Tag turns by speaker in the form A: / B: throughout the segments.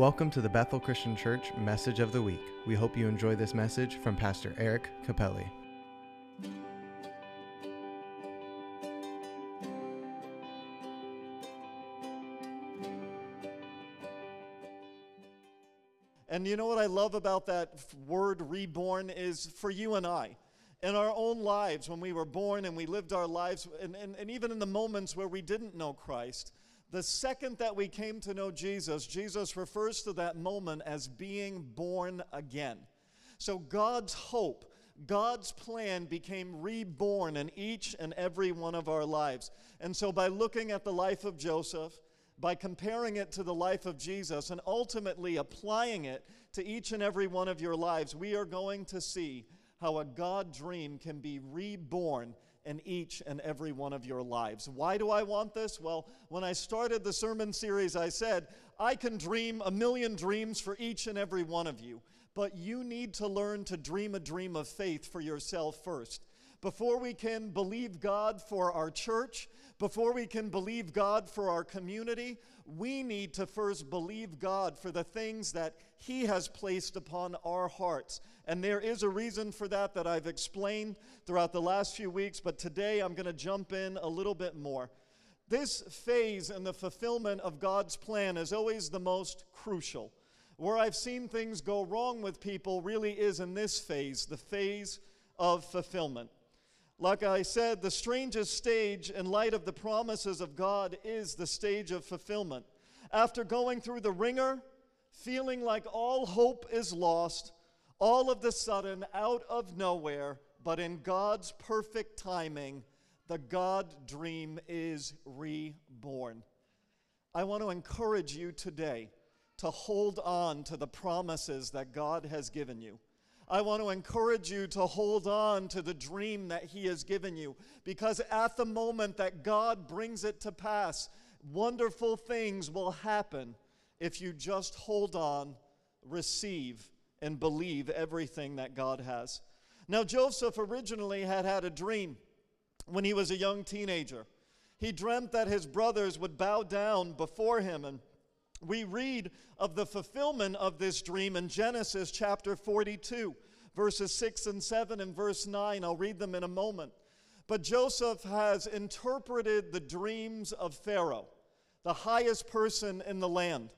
A: Welcome to the Bethel Christian Church Message of the Week. We hope you enjoy this message from Pastor Eric Capelli.
B: And you know what I love about that word reborn is for you and I. In our own lives, when we were born and we lived our lives, and, and, and even in the moments where we didn't know Christ, the second that we came to know Jesus, Jesus refers to that moment as being born again. So God's hope, God's plan became reborn in each and every one of our lives. And so by looking at the life of Joseph, by comparing it to the life of Jesus and ultimately applying it to each and every one of your lives, we are going to see how a God dream can be reborn in each and every one of your lives. Why do I want this? Well, when I started the sermon series, I said, I can dream a million dreams for each and every one of you, but you need to learn to dream a dream of faith for yourself first. Before we can believe God for our church, before we can believe God for our community, we need to first believe God for the things that He has placed upon our hearts. And there is a reason for that that I've explained throughout the last few weeks, but today I'm going to jump in a little bit more. This phase in the fulfillment of God's plan is always the most crucial. Where I've seen things go wrong with people really is in this phase, the phase of fulfillment. Like I said, the strangest stage in light of the promises of God is the stage of fulfillment. After going through the wringer, feeling like all hope is lost, all of the sudden, out of nowhere, but in God's perfect timing, the God dream is reborn. I want to encourage you today to hold on to the promises that God has given you. I want to encourage you to hold on to the dream that He has given you because at the moment that God brings it to pass, wonderful things will happen if you just hold on, receive, and believe everything that God has. Now, Joseph originally had had a dream when he was a young teenager. He dreamt that his brothers would bow down before him and we read of the fulfillment of this dream in Genesis chapter 42, verses 6 and 7 and verse 9. I'll read them in a moment. But Joseph has interpreted the dreams of Pharaoh, the highest person in the land.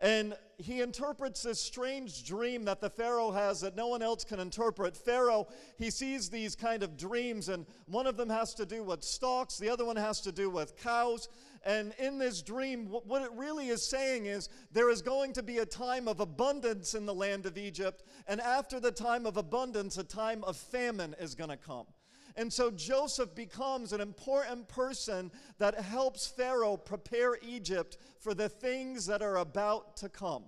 B: And he interprets this strange dream that the Pharaoh has that no one else can interpret. Pharaoh, he sees these kind of dreams, and one of them has to do with stalks, the other one has to do with cows. And in this dream, what it really is saying is there is going to be a time of abundance in the land of Egypt, and after the time of abundance, a time of famine is going to come. And so Joseph becomes an important person that helps Pharaoh prepare Egypt for the things that are about to come.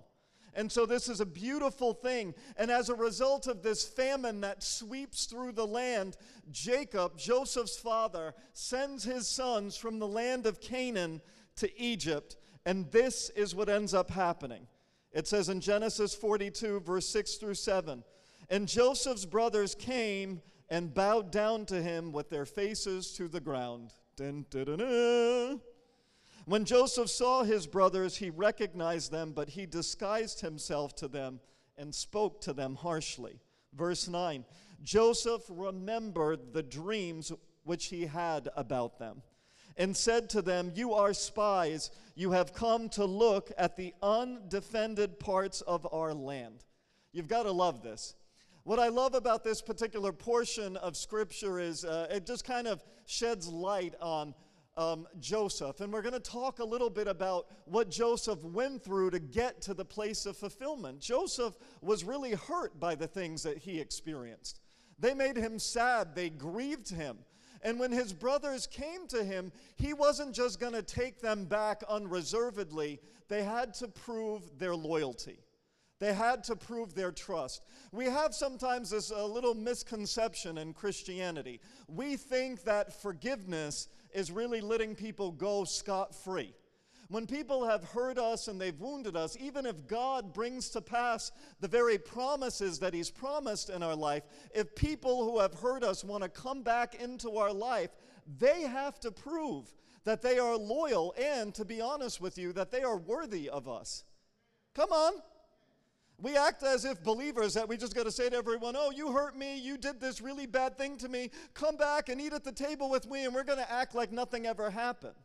B: And so this is a beautiful thing. And as a result of this famine that sweeps through the land, Jacob, Joseph's father, sends his sons from the land of Canaan to Egypt. And this is what ends up happening. It says in Genesis 42, verse 6 through 7 And Joseph's brothers came and bowed down to him with their faces to the ground. Dun, dun, dun, when Joseph saw his brothers, he recognized them, but he disguised himself to them and spoke to them harshly. Verse 9 Joseph remembered the dreams which he had about them and said to them, You are spies. You have come to look at the undefended parts of our land. You've got to love this. What I love about this particular portion of Scripture is uh, it just kind of sheds light on um, Joseph. And we're going to talk a little bit about what Joseph went through to get to the place of fulfillment. Joseph was really hurt by the things that he experienced, they made him sad, they grieved him. And when his brothers came to him, he wasn't just going to take them back unreservedly, they had to prove their loyalty. They had to prove their trust. We have sometimes this a little misconception in Christianity. We think that forgiveness is really letting people go scot free. When people have hurt us and they've wounded us, even if God brings to pass the very promises that He's promised in our life, if people who have hurt us want to come back into our life, they have to prove that they are loyal and, to be honest with you, that they are worthy of us. Come on. We act as if believers that we just got to say to everyone, Oh, you hurt me. You did this really bad thing to me. Come back and eat at the table with me, and we're going to act like nothing ever happened.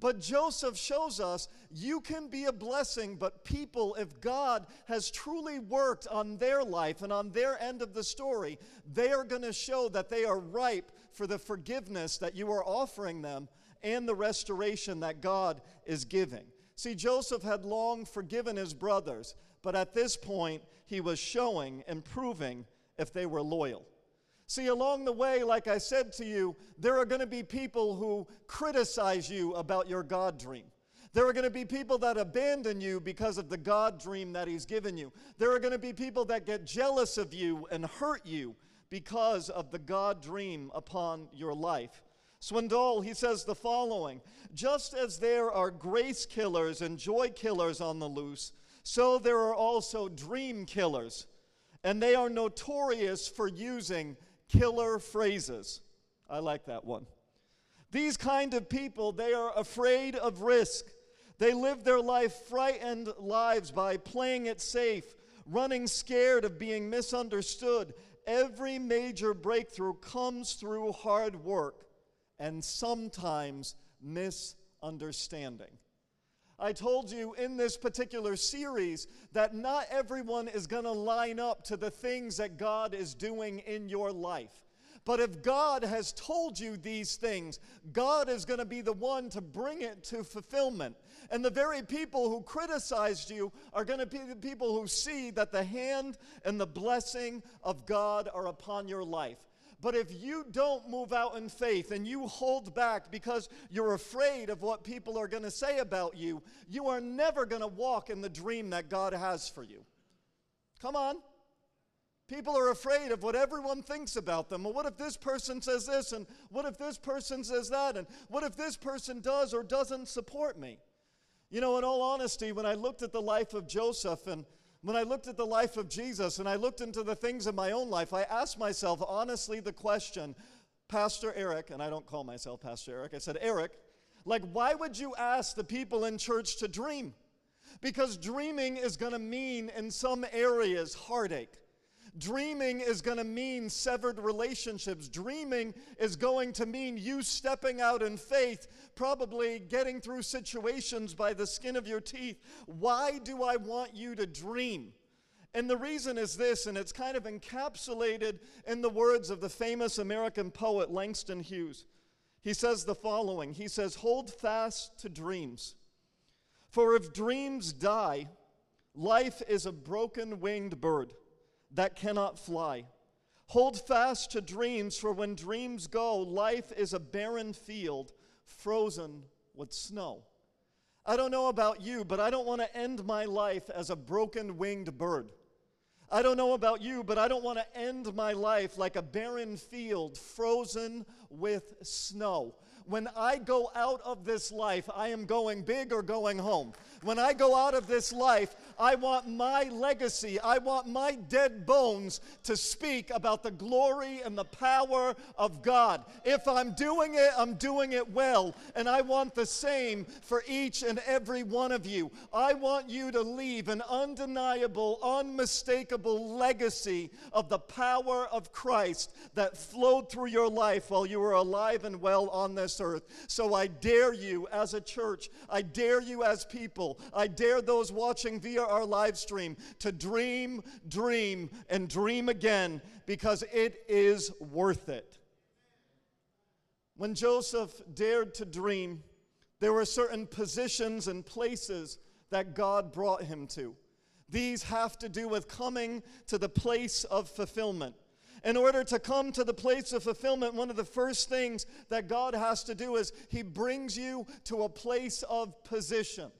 B: But Joseph shows us you can be a blessing, but people, if God has truly worked on their life and on their end of the story, they are going to show that they are ripe for the forgiveness that you are offering them and the restoration that God is giving. See, Joseph had long forgiven his brothers, but at this point, he was showing and proving if they were loyal. See, along the way, like I said to you, there are going to be people who criticize you about your God dream. There are going to be people that abandon you because of the God dream that He's given you. There are going to be people that get jealous of you and hurt you because of the God dream upon your life. Swindoll, he says the following Just as there are grace killers and joy killers on the loose, so there are also dream killers. And they are notorious for using killer phrases. I like that one. These kind of people, they are afraid of risk. They live their life frightened lives by playing it safe, running scared of being misunderstood. Every major breakthrough comes through hard work and sometimes misunderstanding. I told you in this particular series that not everyone is going to line up to the things that God is doing in your life. But if God has told you these things, God is going to be the one to bring it to fulfillment. And the very people who criticized you are going to be the people who see that the hand and the blessing of God are upon your life. But if you don't move out in faith and you hold back because you're afraid of what people are going to say about you, you are never going to walk in the dream that God has for you. Come on. People are afraid of what everyone thinks about them. Well, what if this person says this? And what if this person says that? And what if this person does or doesn't support me? You know, in all honesty, when I looked at the life of Joseph and when I looked at the life of Jesus and I looked into the things in my own life, I asked myself honestly the question, Pastor Eric, and I don't call myself Pastor Eric, I said, Eric, like, why would you ask the people in church to dream? Because dreaming is going to mean, in some areas, heartache. Dreaming is going to mean severed relationships. Dreaming is going to mean you stepping out in faith, probably getting through situations by the skin of your teeth. Why do I want you to dream? And the reason is this, and it's kind of encapsulated in the words of the famous American poet Langston Hughes. He says the following He says, Hold fast to dreams. For if dreams die, life is a broken winged bird that cannot fly. Hold fast to dreams, for when dreams go, life is a barren field frozen with snow. I don't know about you, but I don't want to end my life as a broken winged bird. I don't know about you, but I don't want to end my life like a barren field frozen with snow. When I go out of this life, I am going big or going home. When I go out of this life, I want my legacy, I want my dead bones to speak about the glory and the power of God. If I'm doing it, I'm doing it well. And I want the same for each and every one of you. I want you to leave an undeniable, unmistakable legacy of the power of Christ that flowed through your life while you were alive and well on this earth. So I dare you as a church, I dare you as people, I dare those watching via our live stream to dream, dream, and dream again because it is worth it. When Joseph dared to dream, there were certain positions and places that God brought him to. These have to do with coming to the place of fulfillment. In order to come to the place of fulfillment, one of the first things that God has to do is He brings you to a place of position.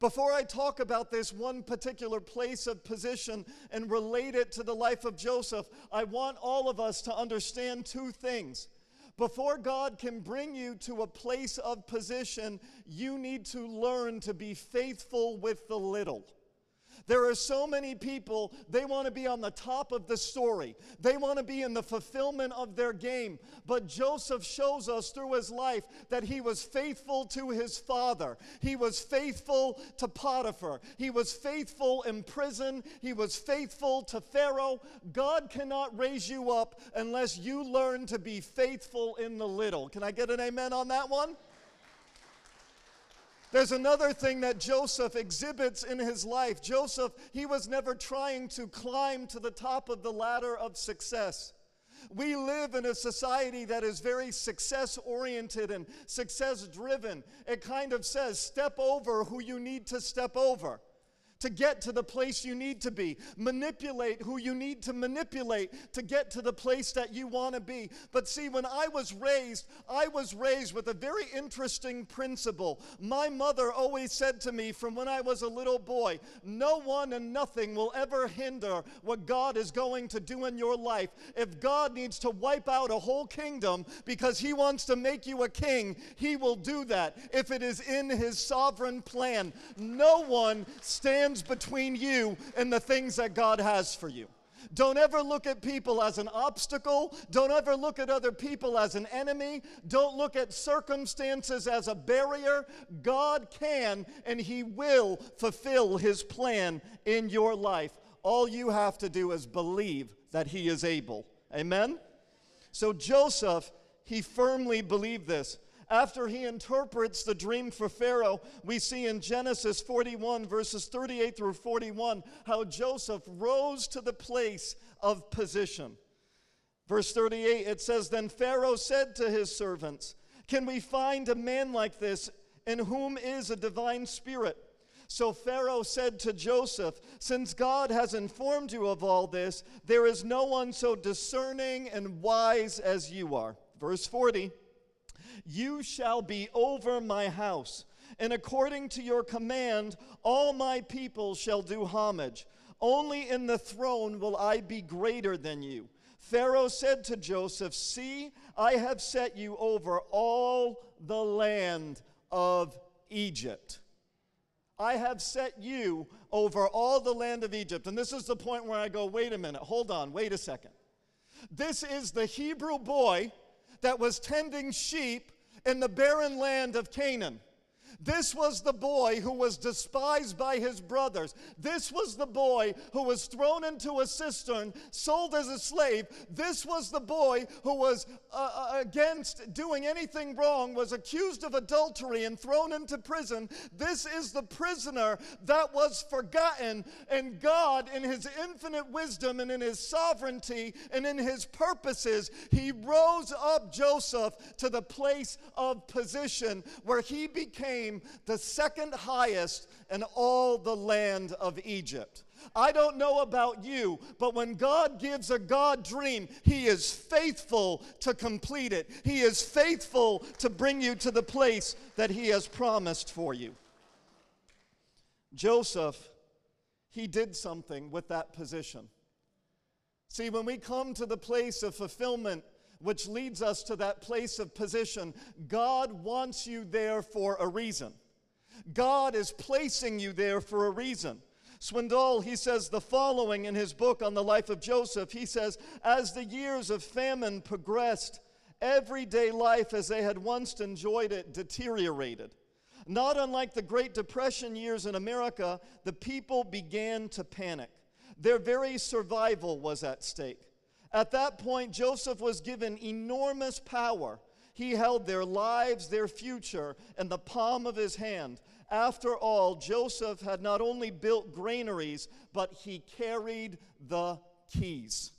B: Before I talk about this one particular place of position and relate it to the life of Joseph, I want all of us to understand two things. Before God can bring you to a place of position, you need to learn to be faithful with the little. There are so many people, they want to be on the top of the story. They want to be in the fulfillment of their game. But Joseph shows us through his life that he was faithful to his father. He was faithful to Potiphar. He was faithful in prison. He was faithful to Pharaoh. God cannot raise you up unless you learn to be faithful in the little. Can I get an amen on that one? There's another thing that Joseph exhibits in his life. Joseph, he was never trying to climb to the top of the ladder of success. We live in a society that is very success oriented and success driven. It kind of says, step over who you need to step over to get to the place you need to be. Manipulate who you need to manipulate to get to the place that you want to be. But see, when I was raised, I was raised with a very interesting principle. My mother always said to me from when I was a little boy, No one and nothing will ever hinder what God is going to do in your life. If God needs to wipe out a whole kingdom because he wants to make you a king, he will do that if it is in his sovereign plan. No one stands stands between you and the things that God has for you. Don't ever look at people as an obstacle. Don't ever look at other people as an enemy. Don't look at circumstances as a barrier. God can and He will fulfill His plan in your life. All you have to do is believe that He is able. Amen? So Joseph, he firmly believed this after he interprets the dream for Pharaoh, we see in Genesis 41, verses 38 through 41, how Joseph rose to the place of position. Verse 38, it says, Then Pharaoh said to his servants, Can we find a man like this in whom is a divine spirit? So Pharaoh said to Joseph, Since God has informed you of all this, there is no one so discerning and wise as you are. Verse 40. You shall be over my house, and according to your command, all my people shall do homage. Only in the throne will I be greater than you. Pharaoh said to Joseph, See, I have set you over all the land of Egypt. I have set you over all the land of Egypt. And this is the point where I go, wait a minute, hold on, wait a second. This is the Hebrew boy that was tending sheep in the barren land of Canaan. This was the boy who was despised by his brothers. This was the boy who was thrown into a cistern, sold as a slave. This was the boy who was uh, uh, against doing anything wrong, was accused of adultery and thrown into prison. This is the prisoner that was forgotten. And God, in his infinite wisdom and in his sovereignty and in his purposes, he rose up Joseph to the place of position where he became became the second highest in all the land of Egypt. I don't know about you, but when God gives a God dream, He is faithful to complete it. He is faithful to bring you to the place that He has promised for you. Joseph, he did something with that position. See, when we come to the place of fulfillment, which leads us to that place of position. God wants you there for a reason. God is placing you there for a reason. Swindoll, he says the following in his book on the life of Joseph. He says, As the years of famine progressed, everyday life as they had once enjoyed it deteriorated. Not unlike the Great Depression years in America, the people began to panic. Their very survival was at stake. At that point, Joseph was given enormous power. He held their lives, their future, in the palm of his hand. After all, Joseph had not only built granaries, but he carried the keys.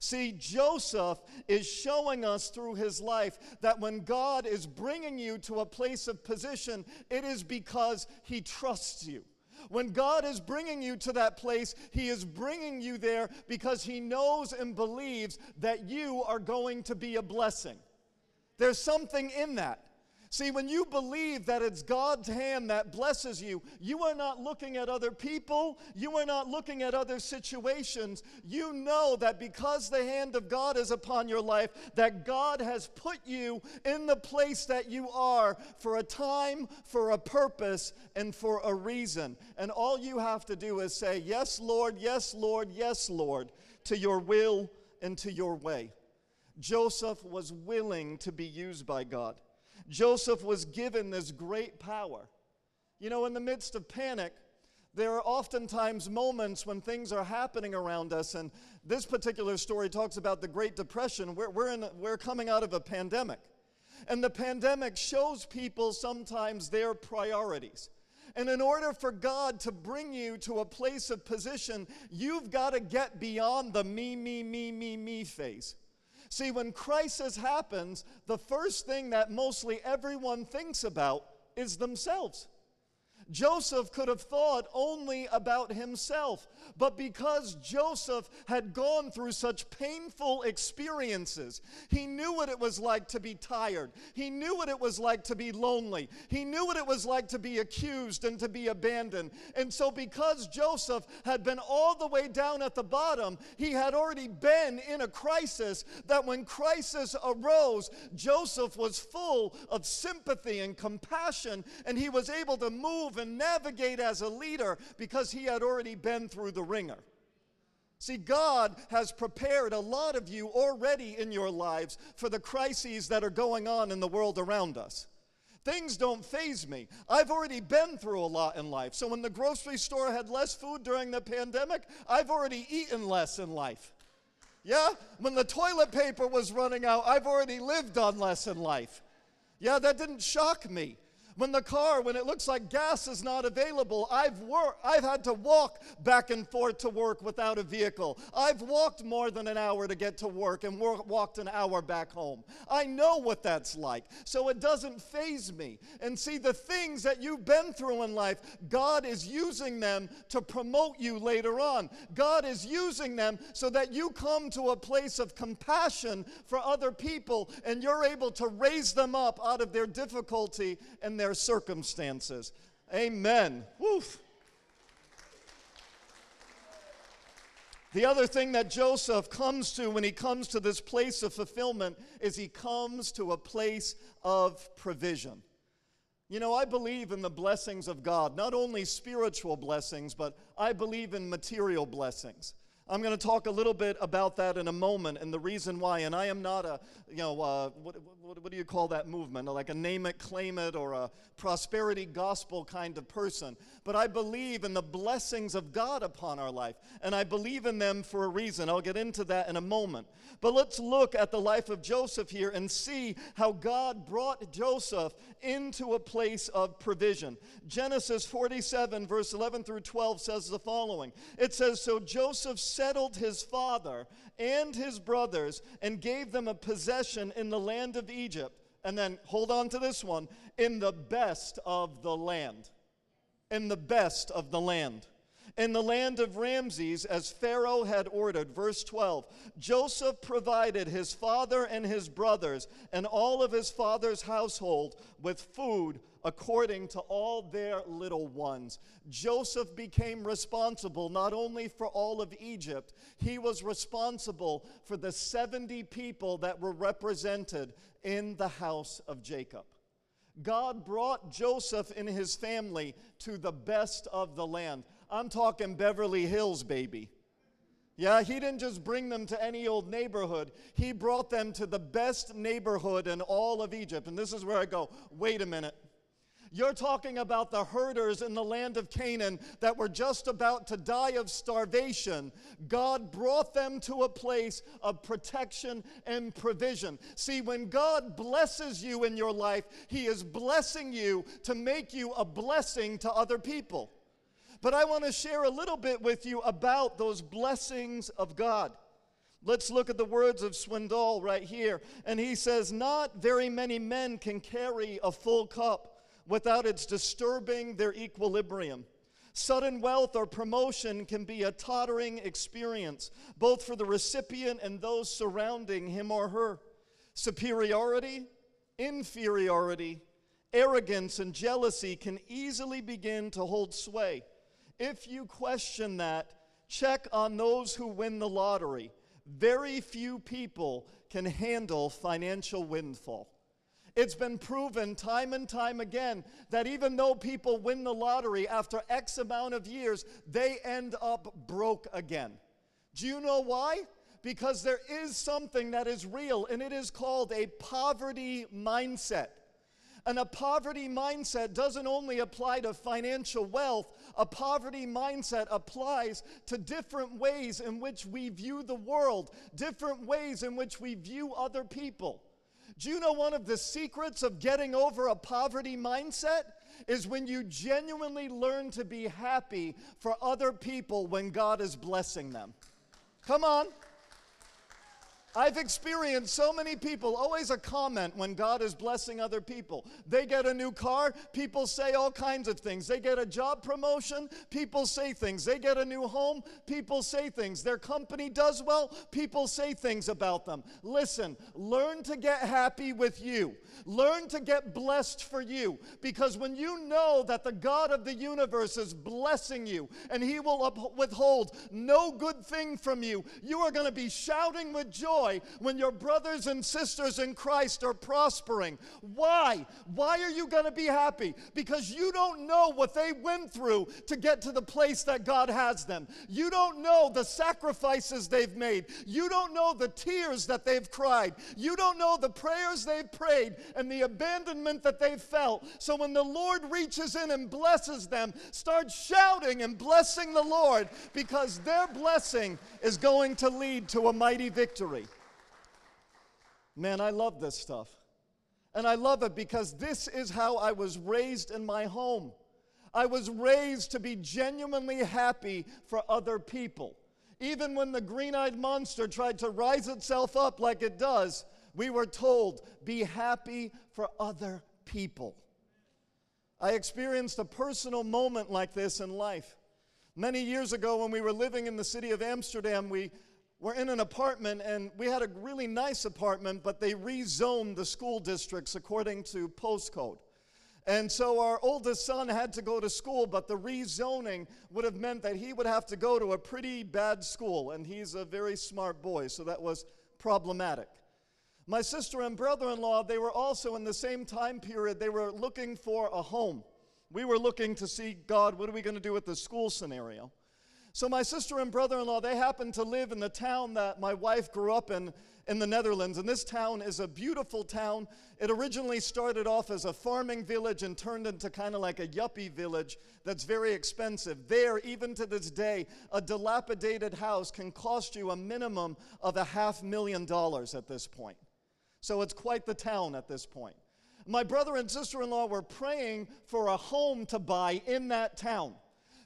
B: See, Joseph is showing us through his life that when God is bringing you to a place of position, it is because he trusts you. When God is bringing you to that place, He is bringing you there because He knows and believes that you are going to be a blessing. There's something in that. See, when you believe that it's God's hand that blesses you, you are not looking at other people, you are not looking at other situations. You know that because the hand of God is upon your life, that God has put you in the place that you are for a time, for a purpose, and for a reason. And all you have to do is say, Yes, Lord, yes, Lord, yes, Lord, to your will and to your way. Joseph was willing to be used by God. Joseph was given this great power. You know, in the midst of panic, there are oftentimes moments when things are happening around us, and this particular story talks about the Great Depression. We're, we're, in, we're coming out of a pandemic. And the pandemic shows people sometimes their priorities. And in order for God to bring you to a place of position, you've got to get beyond the me, me, me, me, me phase. See, when crisis happens, the first thing that mostly everyone thinks about is themselves. Joseph could have thought only about himself. But because Joseph had gone through such painful experiences, he knew what it was like to be tired. He knew what it was like to be lonely. He knew what it was like to be accused and to be abandoned. And so, because Joseph had been all the way down at the bottom, he had already been in a crisis that when crisis arose, Joseph was full of sympathy and compassion, and he was able to move and navigate as a leader because he had already been through the wringer. See, God has prepared a lot of you already in your lives for the crises that are going on in the world around us. Things don't faze me. I've already been through a lot in life. So when the grocery store had less food during the pandemic, I've already eaten less in life. Yeah? When the toilet paper was running out, I've already lived on less in life. Yeah, that didn't shock me. When the car, when it looks like gas is not available, I've, wor- I've had to walk back and forth to work without a vehicle. I've walked more than an hour to get to work and wor- walked an hour back home. I know what that's like, so it doesn't faze me. And see, the things that you've been through in life, God is using them to promote you later on. God is using them so that you come to a place of compassion for other people and you're able to raise them up out of their difficulty and their their circumstances. Amen. Woof. The other thing that Joseph comes to when he comes to this place of fulfillment is he comes to a place of provision. You know, I believe in the blessings of God, not only spiritual blessings, but I believe in material blessings. I'm going to talk a little bit about that in a moment and the reason why. And I am not a, you know, uh, what, what, what, do you call that movement? Like a name it, claim it, or a prosperity gospel kind of person. But I believe in the blessings of God upon our life. And I believe in them for a reason. I'll get into that in a moment. But let's look at the life of Joseph here and see how God brought Joseph into a place of provision. Genesis 47, verse 11 through 12 says the following It says, So Joseph settled his father and his brothers and gave them a possession in the land of Egypt. And then hold on to this one in the best of the land. In the best of the land in the land of Ramses as Pharaoh had ordered. Verse 12 Joseph provided his father and his brothers and all of his father's household with food according to all their little ones. Joseph became responsible not only for all of Egypt, he was responsible for the 70 people that were represented in the house of Jacob. God brought Joseph and his family to the best of the land. I'm talking Beverly Hills, baby. Yeah, he didn't just bring them to any old neighborhood. He brought them to the best neighborhood in all of Egypt. And this is where I go, wait a minute. You're talking about the herders in the land of Canaan that were just about to die of starvation. God brought them to a place of protection and provision. See, when God blesses you in your life, He is blessing you to make you a blessing to other people. But I want to share a little bit with you about those blessings of God. Let's look at the words of Swindoll right here. And he says, Not very many men can carry a full cup without its disturbing their equilibrium. Sudden wealth or promotion can be a tottering experience, both for the recipient and those surrounding him or her. Superiority, inferiority, arrogance and jealousy can easily begin to hold sway. If you question that, check on those who win the lottery. Very few people can handle financial windfall. It's been proven time and time again that even though people win the lottery after X amount of years, they end up broke again. Do you know why? Because there is something that is real, and it is called a poverty mindset. And a poverty mindset doesn't only apply to financial wealth, a poverty mindset applies to different ways in which we view the world, different ways in which we view other people. Do you know one of the secrets of getting over a poverty mindset? Is when you genuinely learn to be happy for other people when God is blessing them. Come on. I've experienced so many people, always a comment when God is blessing other people. They get a new car, people say all kinds of things. They get a job promotion, people say things. They get a new home, people say things. Their company does well, people say things about them. Listen, learn to get happy with you. Learn to get blessed for you. Because when you know that the God of the universe is blessing you and He will withhold no good thing from you, you are going to be shouting with joy when your brothers and sisters in Christ are prospering. Why? Why are you going to be happy? Because you don't know what they went through to get to the place that God has them. You don't know the sacrifices they've made. You don't know the tears that they've cried. You don't know the prayers they've prayed and the abandonment that they've felt. So when the Lord reaches in and blesses them, start shouting and blessing the Lord because their blessing is going to lead to a mighty victory. Man, I love this stuff. And I love it because this is how I was raised in my home. I was raised to be genuinely happy for other people. Even when the green eyed monster tried to rise itself up like it does, we were told, be happy for other people. I experienced a personal moment like this in life. Many years ago, when we were living in the city of Amsterdam, we were in an apartment and we had a really nice apartment, but they rezoned the school districts according to postcode. And so our oldest son had to go to school, but the rezoning would have meant that he would have to go to a pretty bad school, and he's a very smart boy, so that was problematic. My sister and brother in law, they were also in the same time period, they were looking for a home. We were looking to see, God, what are we going to do with the school scenario? So, my sister and brother in law, they happen to live in the town that my wife grew up in in the Netherlands. And this town is a beautiful town. It originally started off as a farming village and turned into kind of like a yuppie village that's very expensive. There, even to this day, a dilapidated house can cost you a minimum of a half million dollars at this point. So, it's quite the town at this point. My brother and sister in law were praying for a home to buy in that town.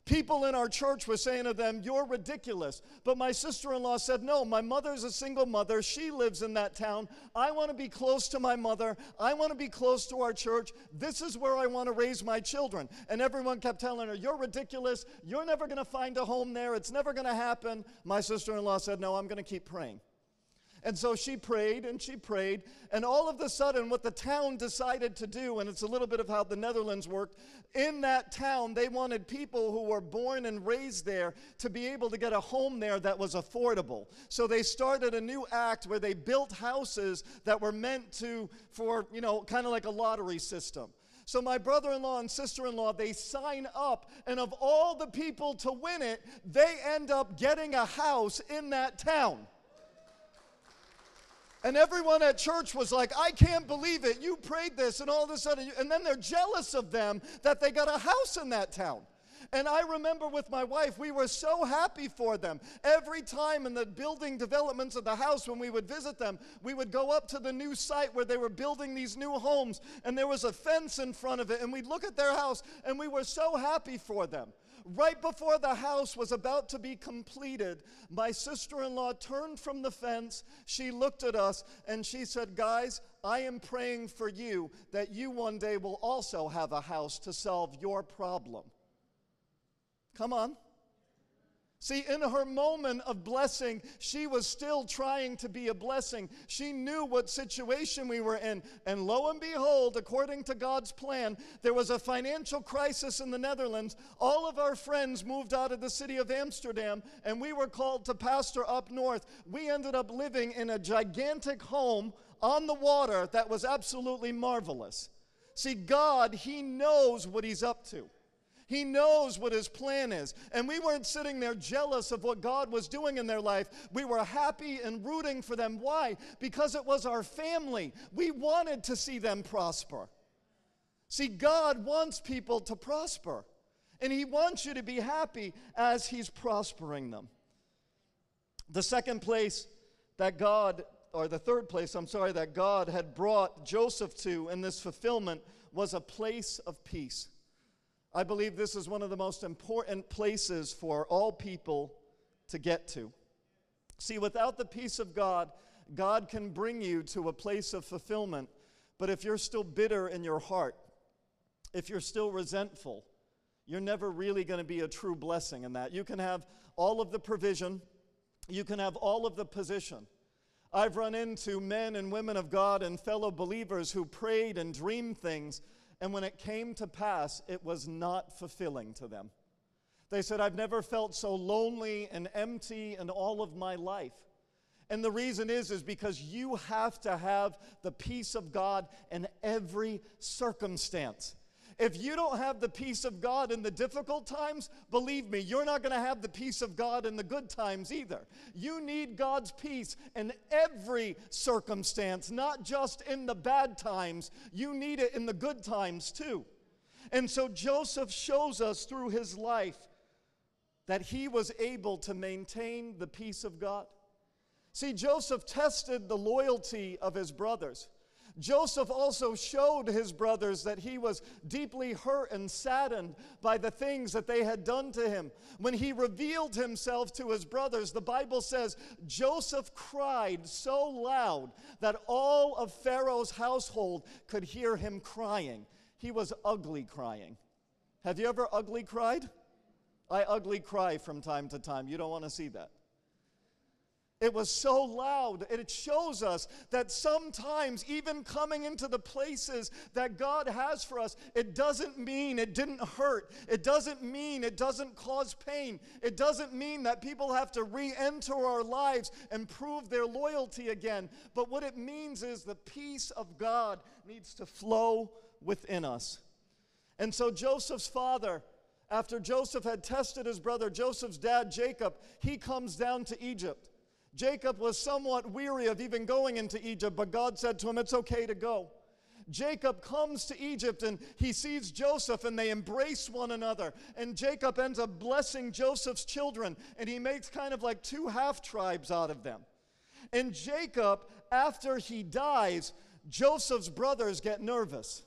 B: People in our church were saying to them, You're ridiculous. But my sister in law said, No, my mother is a single mother. She lives in that town. I want to be close to my mother. I want to be close to our church. This is where I want to raise my children. And everyone kept telling her, You're ridiculous. You're never going to find a home there. It's never going to happen. My sister in law said, No, I'm going to keep praying. And so she prayed and she prayed. And all of a sudden, what the town decided to do, and it's a little bit of how the Netherlands worked, in that town, they wanted people who were born and raised there to be able to get a home there that was affordable. So they started a new act where they built houses that were meant to, for, you know, kind of like a lottery system. So my brother in law and sister in law, they sign up, and of all the people to win it, they end up getting a house in that town. And everyone at church was like, I can't believe it. You prayed this, and all of a sudden, and then they're jealous of them that they got a house in that town. And I remember with my wife, we were so happy for them. Every time in the building developments of the house, when we would visit them, we would go up to the new site where they were building these new homes, and there was a fence in front of it, and we'd look at their house, and we were so happy for them. Right before the house was about to be completed, my sister in law turned from the fence. She looked at us and she said, Guys, I am praying for you that you one day will also have a house to solve your problem. Come on. See, in her moment of blessing, she was still trying to be a blessing. She knew what situation we were in. And lo and behold, according to God's plan, there was a financial crisis in the Netherlands. All of our friends moved out of the city of Amsterdam, and we were called to pastor up north. We ended up living in a gigantic home on the water that was absolutely marvelous. See, God, He knows what He's up to. He knows what his plan is. And we weren't sitting there jealous of what God was doing in their life. We were happy and rooting for them. Why? Because it was our family. We wanted to see them prosper. See, God wants people to prosper, and He wants you to be happy as He's prospering them. The second place that God, or the third place, I'm sorry, that God had brought Joseph to in this fulfillment was a place of peace. I believe this is one of the most important places for all people to get to. See, without the peace of God, God can bring you to a place of fulfillment. But if you're still bitter in your heart, if you're still resentful, you're never really going to be a true blessing in that. You can have all of the provision, you can have all of the position. I've run into men and women of God and fellow believers who prayed and dreamed things and when it came to pass, it was not fulfilling to them. They said, I've never felt so lonely and empty in all of my life. And the reason is is because you have to have the peace of God in every circumstance. If you don't have the peace of God in the difficult times, believe me, you're not going to have the peace of God in the good times either. You need God's peace in every circumstance, not just in the bad times. You need it in the good times too. And so Joseph shows us through his life that he was able to maintain the peace of God. See, Joseph tested the loyalty of his brothers. Joseph also showed his brothers that he was deeply hurt and saddened by the things that they had done to him. When he revealed himself to his brothers, the Bible says Joseph cried so loud that all of Pharaoh's household could hear him crying. He was ugly crying. Have you ever ugly cried? I ugly cry from time to time. You don't want to see that. It was so loud. It shows us that sometimes, even coming into the places that God has for us, it doesn't mean it didn't hurt. It doesn't mean it doesn't cause pain. It doesn't mean that people have to re enter our lives and prove their loyalty again. But what it means is the peace of God needs to flow within us. And so Joseph's father, after Joseph had tested his brother, Joseph's dad, Jacob, he comes down to Egypt. Jacob was somewhat weary of even going into Egypt, but God said to him, It's okay to go. Jacob comes to Egypt and he sees Joseph and they embrace one another. And Jacob ends up blessing Joseph's children and he makes kind of like two half tribes out of them. And Jacob, after he dies, Joseph's brothers get nervous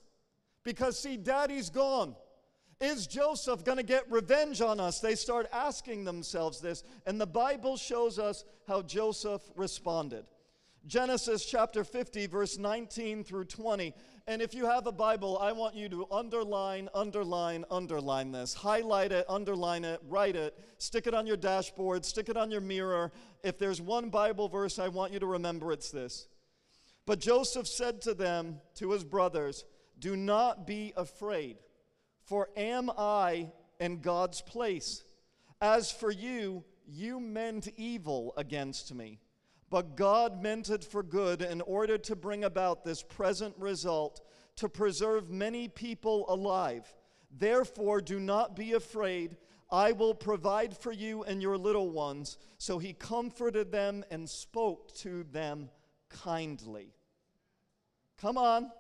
B: because, see, daddy's gone. Is Joseph going to get revenge on us? They start asking themselves this, and the Bible shows us how Joseph responded. Genesis chapter 50, verse 19 through 20. And if you have a Bible, I want you to underline, underline, underline this. Highlight it, underline it, write it, stick it on your dashboard, stick it on your mirror. If there's one Bible verse I want you to remember, it's this. But Joseph said to them, to his brothers, Do not be afraid. For am I in God's place? As for you, you meant evil against me, but God meant it for good in order to bring about this present result to preserve many people alive. Therefore, do not be afraid. I will provide for you and your little ones. So he comforted them and spoke to them kindly. Come on.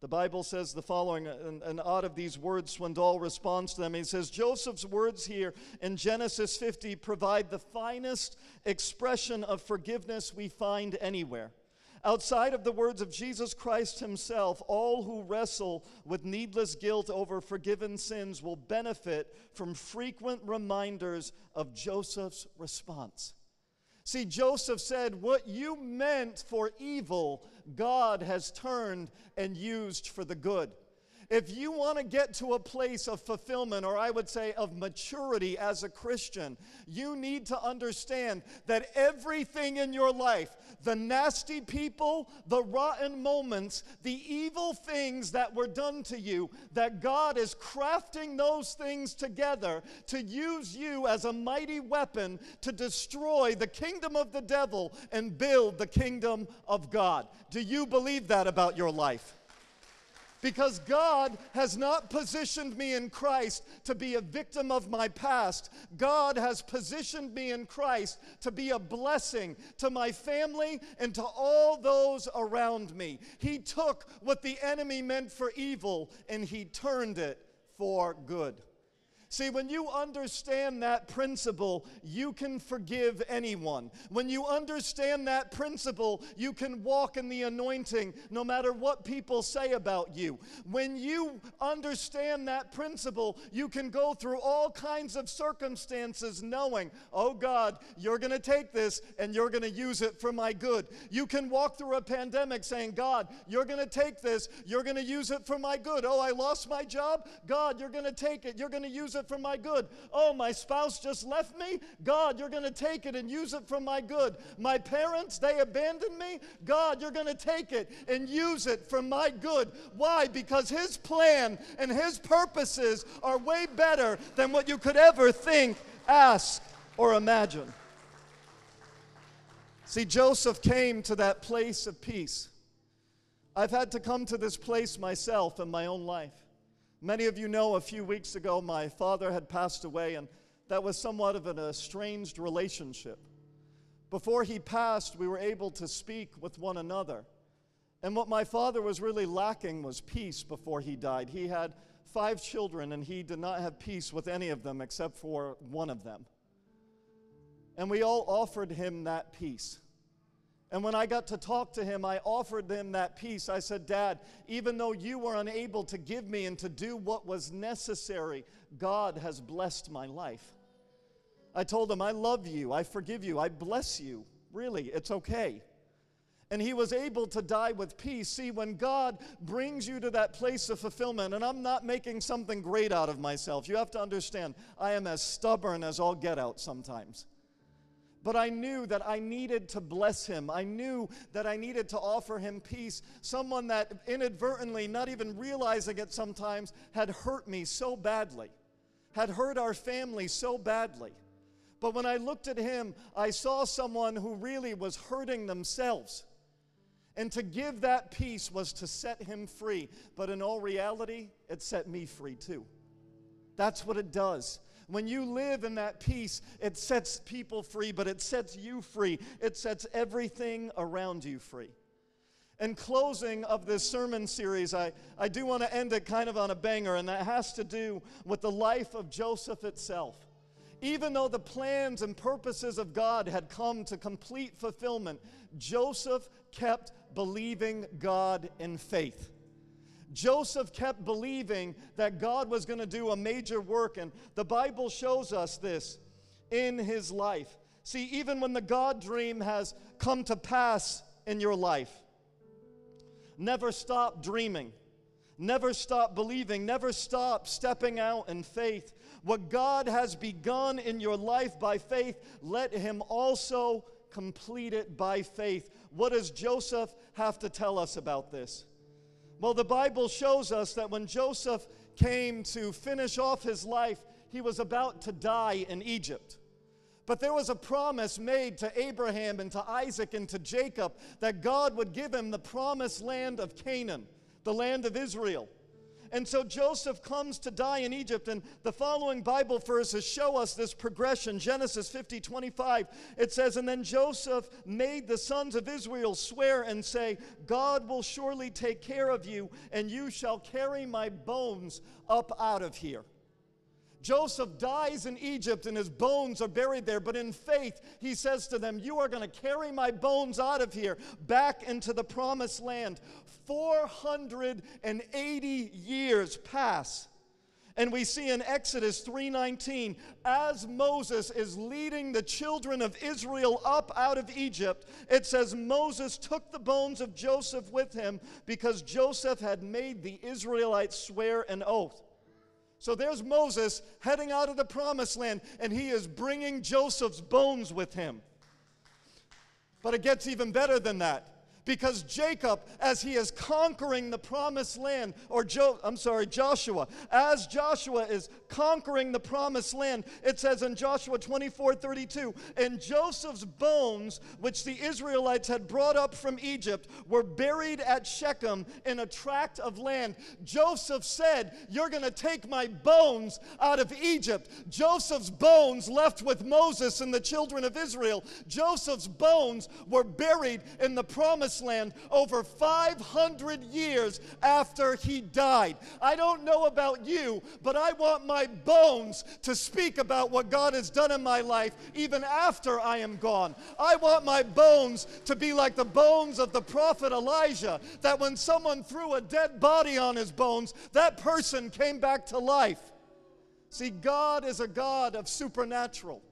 B: The Bible says the following, and, out of these words, Swindoll responds to them. He says, Joseph's words here in Genesis 50 provide the finest expression of forgiveness we find anywhere. Outside of the words of Jesus Christ himself, all who wrestle with needless guilt over forgiven sins will benefit from frequent reminders of Joseph's response. See, Joseph said, What you meant for evil, God has turned and used for the good. If you want to get to a place of fulfillment, or I would say of maturity as a Christian, you need to understand that everything in your life, the nasty people, the rotten moments, the evil things that were done to you, that God is crafting those things together to use you as a mighty weapon to destroy the kingdom of the devil and build the kingdom of God. Do you believe that about your life? Because God has not positioned me in Christ to be a victim of my past. God has positioned me in Christ to be a blessing to my family and to all those around me. He took what the enemy meant for evil and he turned it for good. See, when you understand that principle, you can forgive anyone. When you understand that principle, you can walk in the anointing no matter what people say about you. When you understand that principle, you can go through all kinds of circumstances knowing, oh God, you're going to take this and you're going to use it for my good. You can walk through a pandemic saying, God, you're going to take this, you're going to use it for my good. Oh, I lost my job. God, you're going to take it, you're going to use it it for my good. Oh, my spouse just left me. God, you're going to take it and use it for my good. My parents, they abandoned me. God, you're going to take it and use it for my good. Why? Because His plan and His purposes are way better than what you could ever think, ask, or imagine. See, Joseph came to that place of peace. I've had to come to this place myself in my own life. Many of you know a few weeks ago my father had passed away, and that was somewhat of an estranged relationship. Before he passed, we were able to speak with one another. And what my father was really lacking was peace before he died. He had five children, and he did not have peace with any of them except for one of them. And we all offered him that peace. And when I got to talk to him, I offered him that peace. I said, Dad, even though you were unable to give me and to do what was necessary, God has blessed my life. I told him, I love you. I forgive you. I bless you. Really, it's okay. And he was able to die with peace. See, when God brings you to that place of fulfillment, and I'm not making something great out of myself, you have to understand, I am as stubborn as all get out sometimes but I knew that I needed to bless him. I knew that I needed to offer him peace. Someone that inadvertently, not even realizing it sometimes, had hurt me so badly, had hurt our family so badly. But when I looked at him, I saw someone who really was hurting themselves. And to give that peace was to set him free. But in all reality, it set me free too. That's what it does. When you live in that peace, it sets people free, but it sets you free. It sets everything around you free. In closing of this sermon series, I, I do want to end it kind of on a banger, and that has to do with the life of Joseph itself. Even though the plans and purposes of God had come to complete fulfillment, Joseph kept believing God in faith. Joseph kept believing that God was going to do a major work, and the Bible shows us this in his life. See, even when the God dream has come to pass in your life, never stop dreaming. Never stop believing. Never stop stepping out in faith. What God has begun in your life by faith, let Him also complete it by faith. What does Joseph have to tell us about this? Well, the Bible shows us that when Joseph came to finish off his life, he was about to die in Egypt. But there was a promise made to Abraham and to Isaac and to Jacob that God would give him the promised land of Canaan, the land of Israel. And so Joseph comes to die in Egypt, and the following Bible verses show us this progression. Genesis 50 25, it says, And then Joseph made the sons of Israel swear and say, God will surely take care of you, and you shall carry my bones up out of here. Joseph dies in Egypt and his bones are buried there, but in faith, he says to them, You are going to carry my bones out of here back into the promised land. 480 years pass. And we see in Exodus 3:19 as Moses is leading the children of Israel up out of Egypt, it says Moses took the bones of Joseph with him because Joseph had made the Israelites swear an oath. So there's Moses heading out of the promised land and he is bringing Joseph's bones with him. But it gets even better than that because Jacob, as he is conquering the promised land, or jo- I'm sorry, Joshua, as Joshua is conquering the promised land, it says in Joshua 24 32, and Joseph's bones, which the Israelites had brought up from Egypt, were buried at Shechem in a tract of land. Joseph said, You're going to take my bones out of Egypt. Joseph's bones left with Moses and the children of Israel. Joseph's bones were buried in the promised land over 500 years after he died. I don't know about you, but I want my bones to speak about what God has done in my life even after I am gone. I want my bones to be like the bones of the prophet Elijah, that when someone threw a dead body on his bones, that person came back to life. See, God is a God of supernatural.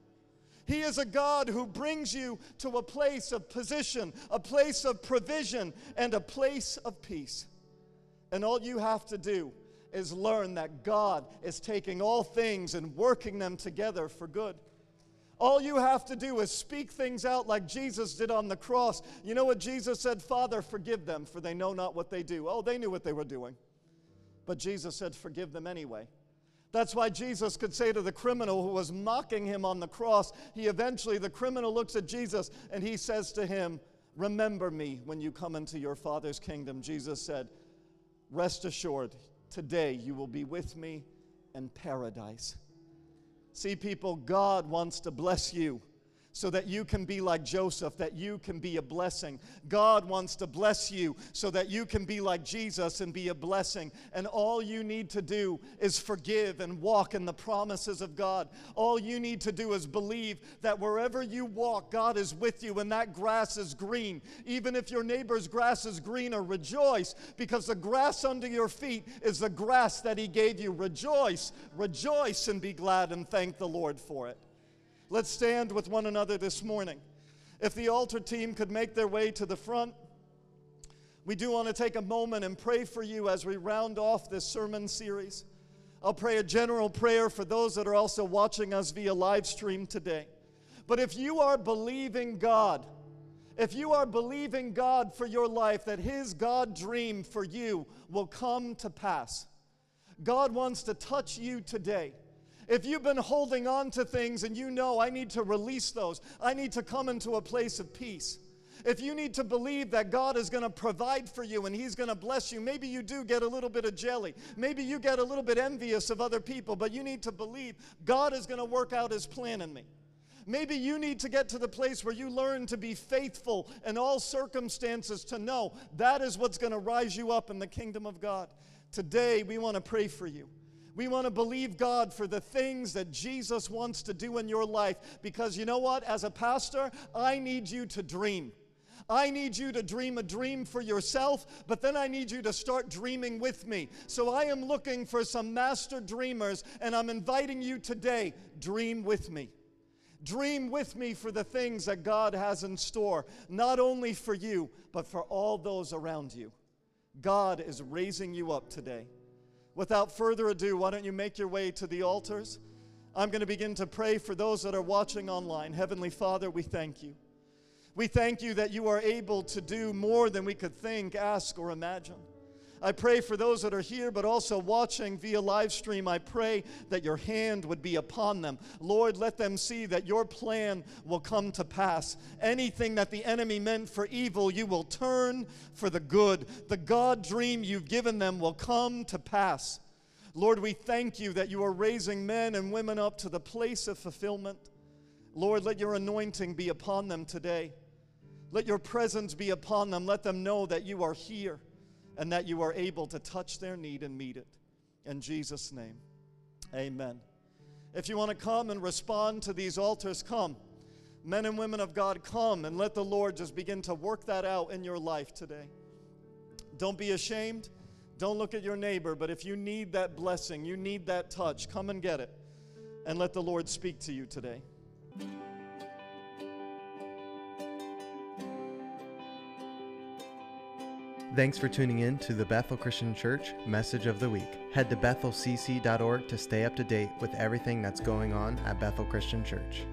B: He is a God who brings you to a place of position, a place of provision, and a place of peace. And all you have to do is learn that God is taking all things and working them together for good. All you have to do is speak things out like Jesus did on the cross. You know what Jesus said? Father, forgive them, for they know not what they do. Oh, they knew what they were doing. But Jesus said, Forgive them anyway. That's why Jesus could say to the criminal who was mocking him on the cross, he eventually, the criminal looks at Jesus and he says to him, Remember me when you come into your Father's kingdom. Jesus said, Rest assured, today you will be with me in paradise. See, people, God wants to bless you so that you can be like Joseph, that you can be a blessing. God wants to bless you so that you can be like Jesus and be a blessing. And all you need to do is forgive and walk in the promises of God. All you need to do is believe that wherever you walk, God is with you and that grass is green. Even if your neighbor's grass is greener, rejoice because the grass under your feet is the grass that He gave you. Rejoice, rejoice, and be glad and thank the Lord for it. Let's stand with one another this morning. If the altar team could make their way to the front, we do want to take a moment and pray for you as we round off this sermon series. I'll pray a general prayer for those that are also watching us via live stream today. But if you are believing God, if you are believing God for your life, that His God dream for you will come to pass, God wants to touch you today. If you've been holding on to things and you know I need to release those, I need to come into a place of peace. If you need to believe that God is going to provide for you and He's going to bless you, maybe you do get a little bit of jelly. Maybe you get a little bit envious of other people, but you need to believe God is going to work out His plan in me. Maybe you need to get to the place where you learn to be faithful in all circumstances to know that is what's going to rise you up in the kingdom of God. Today, we want to pray for you. We want to believe God for the things that Jesus wants to do in your life because you know what? As a pastor, I need you to dream. I need you to dream a dream for yourself, but then I need you to start dreaming with me. So I am looking for some master dreamers, and I'm inviting you today dream with me. Dream with me for the things that God has in store, not only for you, but for all those around you. God is raising you up today. Without further ado, why don't you make your way to the altars? I'm going to begin to pray for those that are watching online. Heavenly Father, we thank you. We thank you that you are able to do more than we could think, ask, or imagine. I pray for those that are here, but also watching via live stream. I pray that your hand would be upon them. Lord, let them see that your plan will come to pass. Anything that the enemy meant for evil, you will turn for the good. The God dream you've given them will come to pass. Lord, we thank you that you are raising men and women up to the place of fulfillment. Lord, let your anointing be upon them today. Let your presence be upon them. Let them know that you are here and that you are able to touch their need and meet it. In Jesus' name, amen. If you want to come and respond to these altars, come. Men and women of God, come and let the Lord just begin to work that out in your life today. Don't be ashamed. Don't look at your neighbor, but if you need that blessing, you need that touch, come and get it. And let the Lord speak to you today.
A: Thanks for tuning in to the Bethel Christian Church Message of the Week. Head to bethelcc.org to stay up to date with everything that's going on at Bethel Christian Church.